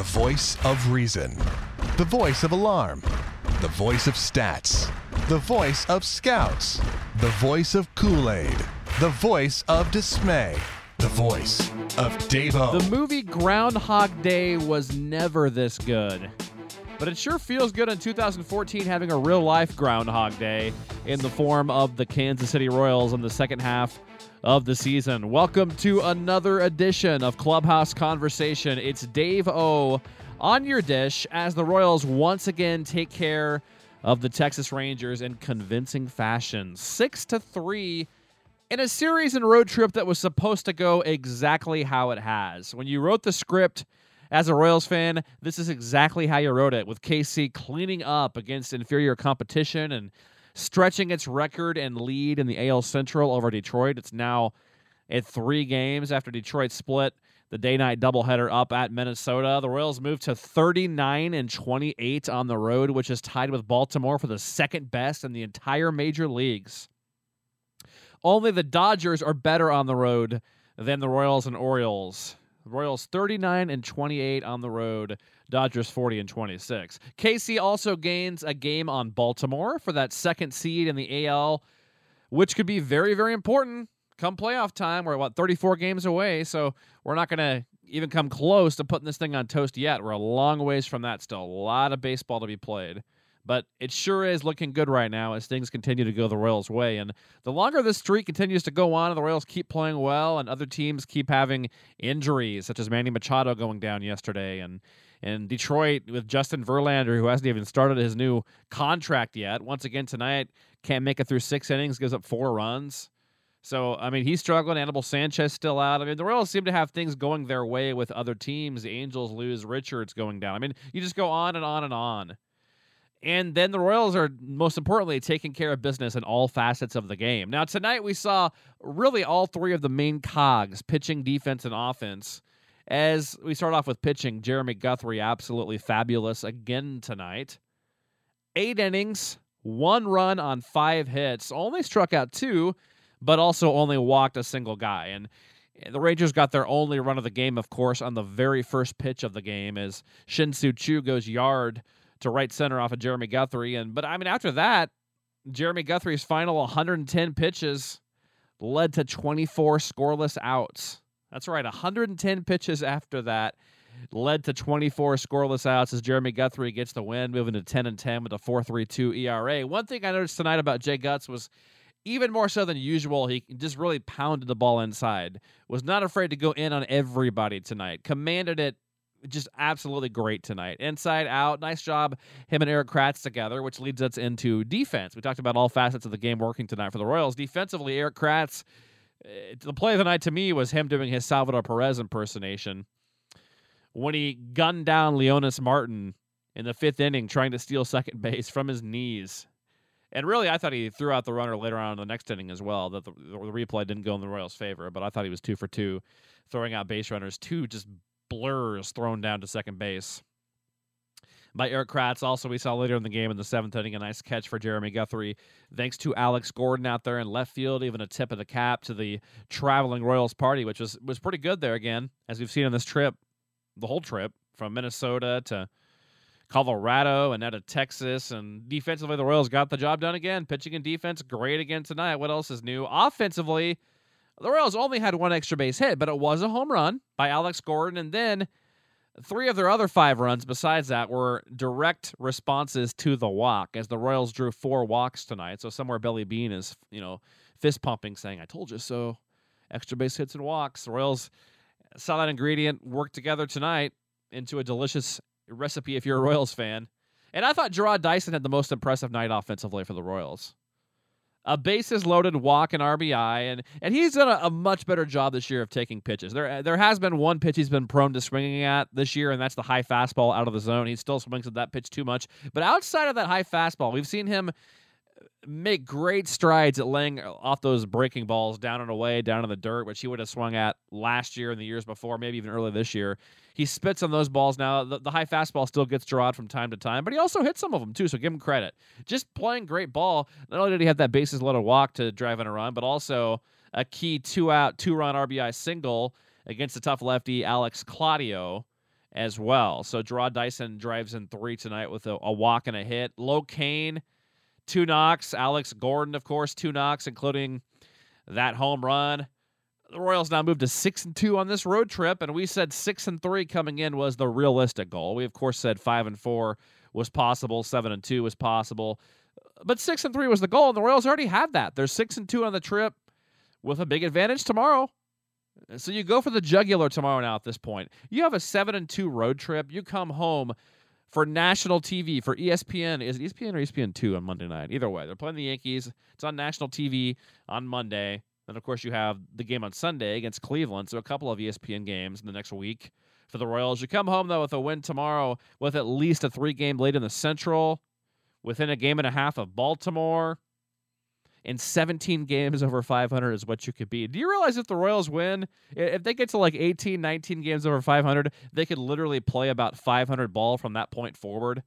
The voice of reason. The voice of alarm. The voice of stats. The voice of scouts. The voice of Kool Aid. The voice of dismay. The voice of Davo. The movie Groundhog Day was never this good. But it sure feels good in 2014 having a real life Groundhog Day in the form of the Kansas City Royals in the second half of the season. Welcome to another edition of Clubhouse Conversation. It's Dave O on your dish as the Royals once again take care of the Texas Rangers in convincing fashion. 6 to 3 in a series and road trip that was supposed to go exactly how it has. When you wrote the script as a Royals fan, this is exactly how you wrote it, with KC cleaning up against inferior competition and stretching its record and lead in the AL Central over Detroit. It's now at three games after Detroit split the day night doubleheader up at Minnesota. The Royals moved to 39 and 28 on the road, which is tied with Baltimore for the second best in the entire major leagues. Only the Dodgers are better on the road than the Royals and Orioles. Royals 39 and 28 on the road, Dodgers 40 and 26. KC also gains a game on Baltimore for that second seed in the AL, which could be very, very important come playoff time. We're what 34 games away, so we're not going to even come close to putting this thing on toast yet. We're a long ways from that still. A lot of baseball to be played. But it sure is looking good right now as things continue to go the Royals' way. And the longer this streak continues to go on, and the Royals keep playing well, and other teams keep having injuries, such as Manny Machado going down yesterday, and and Detroit with Justin Verlander, who hasn't even started his new contract yet. Once again tonight, can't make it through six innings, gives up four runs. So I mean, he's struggling. Anibal Sanchez still out. I mean, the Royals seem to have things going their way with other teams. The Angels lose Richards going down. I mean, you just go on and on and on. And then the Royals are most importantly taking care of business in all facets of the game. Now, tonight we saw really all three of the main cogs pitching, defense, and offense. As we start off with pitching, Jeremy Guthrie, absolutely fabulous again tonight. Eight innings, one run on five hits, only struck out two, but also only walked a single guy. And the Rangers got their only run of the game, of course, on the very first pitch of the game as Shin-Soo goes yard to right center off of Jeremy Guthrie. And but I mean after that, Jeremy Guthrie's final 110 pitches led to 24 scoreless outs. That's right, 110 pitches after that led to 24 scoreless outs as Jeremy Guthrie gets the win, moving to 10 and 10 with a 4.32 ERA. One thing I noticed tonight about Jay Guts was even more so than usual, he just really pounded the ball inside. Was not afraid to go in on everybody tonight. Commanded it just absolutely great tonight. Inside out, nice job him and Erik Kratz together, which leads us into defense. We talked about all facets of the game working tonight for the Royals. Defensively, Erik Kratz, eh, the play of the night to me was him doing his Salvador Perez impersonation when he gunned down Leonys Martin in the fifth inning trying to steal second base from his knees. And really, I thought he threw out the runner later on in the next inning as well. That the, the replay didn't go in the Royals' favor, but I thought he was two for two, throwing out base runners, two just blurs thrown down to second base by Erik Kratz. Also, we saw later in the game in the seventh inning a nice catch for Jeremy Guthrie. Thanks to Alex Gordon out there in left field, even a tip of the cap to the traveling Royals party, which was was pretty good there again, as we've seen on this trip, the whole trip from Minnesota to Colorado and out of Texas. And defensively, the Royals got the job done again. Pitching and defense, great again tonight. What else is new? Offensively, the Royals only had one extra base hit, but it was a home run by Alex Gordon. And then three of their other five runs besides that were direct responses to the walk, as the Royals drew four walks tonight. So somewhere Billy Beane is, you know, fist pumping, saying, I told you so. Extra base hits and walks. The Royals saw that ingredient work together tonight into a delicious recipe if you're a Royals fan. And I thought Jarrod Dyson had the most impressive night offensively for the Royals a bases loaded walk and RBI, and and he's done a, a, much better job this year of taking pitches. There there has been one pitch he's been prone to swinging at this year, and that's the high fastball out of the zone. He still swings at that pitch too much, but outside of that high fastball, we've seen him make great strides at laying off those breaking balls down and away, down in the dirt, which he would have swung at last year and the years before, maybe even early this year. He spits on those balls now. The, the high fastball still gets Jarrod from time to time, but he also hits some of them too, so give him credit. Just playing great ball. Not only did he have that bases loaded walk to drive in a run, but also a key two out, two run RBI single against the tough lefty Alex Claudio as well. So Jarrod Dyson drives in three tonight with a, a walk and a hit. Lo Cain, two knocks. Alex Gordon, of course, two knocks, including that home run. The Royals now moved to six and two on this road trip, and we said six and three coming in was the realistic goal. We of course said five and four was possible, seven and two was possible, but six and three was the goal, and the Royals already have that. They're six and two on the trip with a big advantage tomorrow. So you go for the jugular tomorrow now at this point. You have a 7 and 2 road trip. You come home for national TV for ESPN. Is it ESPN or ESPN2 on Monday night? Either way, they're playing the Yankees. It's on national TV on Monday. Then of course you have the game on Sunday against Cleveland. So a couple of ESPN games in the next week for the Royals. You come home though with a win tomorrow with at least a 3-game lead in the Central within a game and a half of Baltimore in 17 games over 500 is what you could be. Do you realize if the Royals win, if they get to like 18, 19 games over 500, they could literally play about 500 ball from that point forward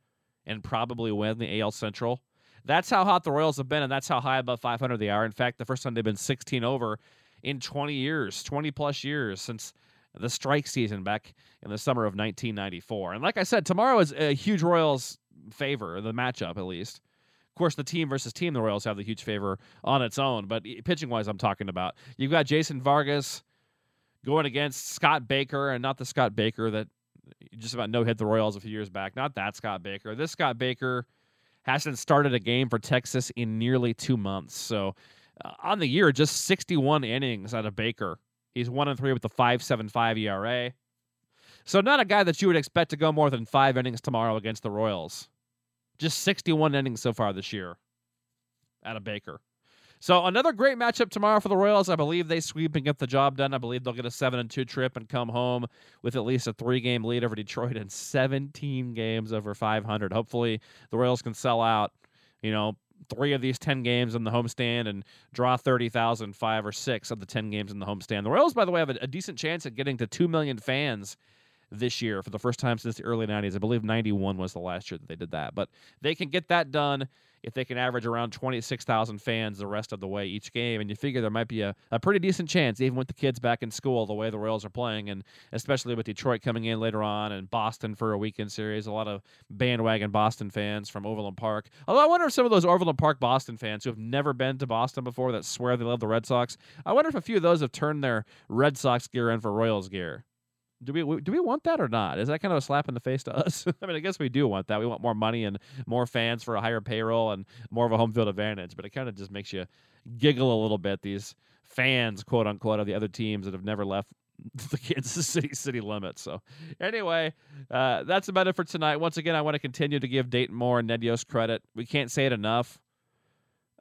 and probably win the AL Central? That's how hot the Royals have been, and that's how high above 500 they are. In fact, the first time they've been 16 over in 20 years, 20 plus years since the strike season back in the summer of 1994. And like I said, tomorrow is a huge Royals favor, the matchup at least. Of course, the team versus team, the Royals have the huge favor on its own. But pitching wise, I'm talking about. You've got Jason Vargas going against Scott Baker, and not the Scott Baker that just about no hit the Royals a few years back. Not that Scott Baker. This Scott Baker hasn't started a game for Texas in nearly two months. So uh, on the year, just 61 innings out of Baker. He's one and three with the 5.75 ERA. So not a guy that you would expect to go more than five innings tomorrow against the Royals. Just 61 innings so far this year out of Baker. So another great matchup tomorrow for the Royals. I believe they sweep and get the job done. I believe they'll get a seven and two trip and come home with at least a three game lead over Detroit and 17 games over 500. Hopefully the Royals can sell out. You know, three of these 10 games in the homestand and draw 30,000, five or six of the 10 games in the homestand. The Royals, by the way, have a, a decent chance at getting to 2 million fans this year for the first time since the early 90s. I believe 91 was the last year that they did that. But they can get that done if they can average around 26,000 fans the rest of the way each game. And you figure there might be a, a pretty decent chance, even with the kids back in school, the way the Royals are playing, and especially with Detroit coming in later on and Boston for a weekend series. A lot of bandwagon Boston fans from Overland Park. Although I wonder if some of those Overland Park Boston fans who have never been to Boston before that swear they love the Red Sox, I wonder if a few of those have turned their Red Sox gear in for Royals gear. Do we do we want that or not? Is that kind of a slap in the face to us? I mean, I guess we do want that. We want more money and more fans for a higher payroll and more of a home field advantage. But it kind of just makes you giggle a little bit. These fans, quote unquote, of the other teams that have never left the Kansas City city limits. So, anyway, uh, that's about it for tonight. Once again, I want to continue to give Dayton Moore and Ned Yost credit. We can't say it enough.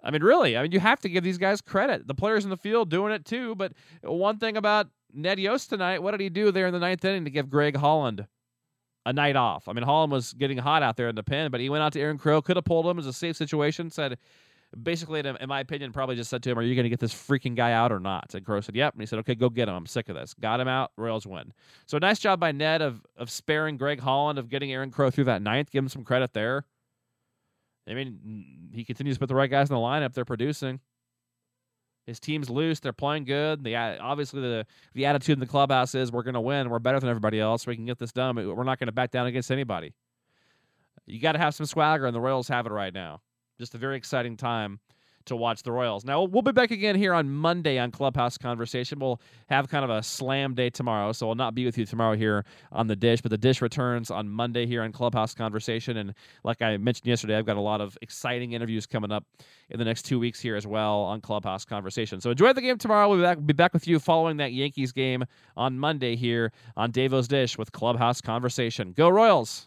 I mean, really, I mean, you have to give these guys credit. The players in the field doing it too. But one thing about Ned Yost tonight, what did he do there in the ninth inning to give Greg Holland a night off? I mean, Holland was getting hot out there in the pen, but he went out to Aaron Crow, could have pulled him. It was a safe situation. Said, basically, in my opinion, probably just said to him, "Are you going to get this freaking guy out or not?" And Crow said, "Yep." And he said, "Okay, go get him. I'm sick of this." Got him out. Royals win. So nice job by Ned of of sparing Greg Holland of getting Aaron Crow through that ninth. Give him some credit there. I mean, he continues to put the right guys in the lineup. They're producing. His team's loose. They're playing good. The obviously the the attitude in the clubhouse is we're going to win. We're better than everybody else. We can get this done. We're not going to back down against anybody. You got to have some swagger, and the Royals have it right now. Just a very exciting time to watch the Royals. Now, we'll be back again here on Monday on Clubhouse Conversation. We'll have kind of a slam day tomorrow, so we'll not be with you tomorrow here on the dish, but the dish returns on Monday here on Clubhouse Conversation. And like I mentioned yesterday, I've got a lot of exciting interviews coming up in the next two weeks here as well on Clubhouse Conversation. So enjoy the game tomorrow. We'll be back, be back with you following that Yankees game on Monday here on Davo's Dish with Clubhouse Conversation. Go Royals!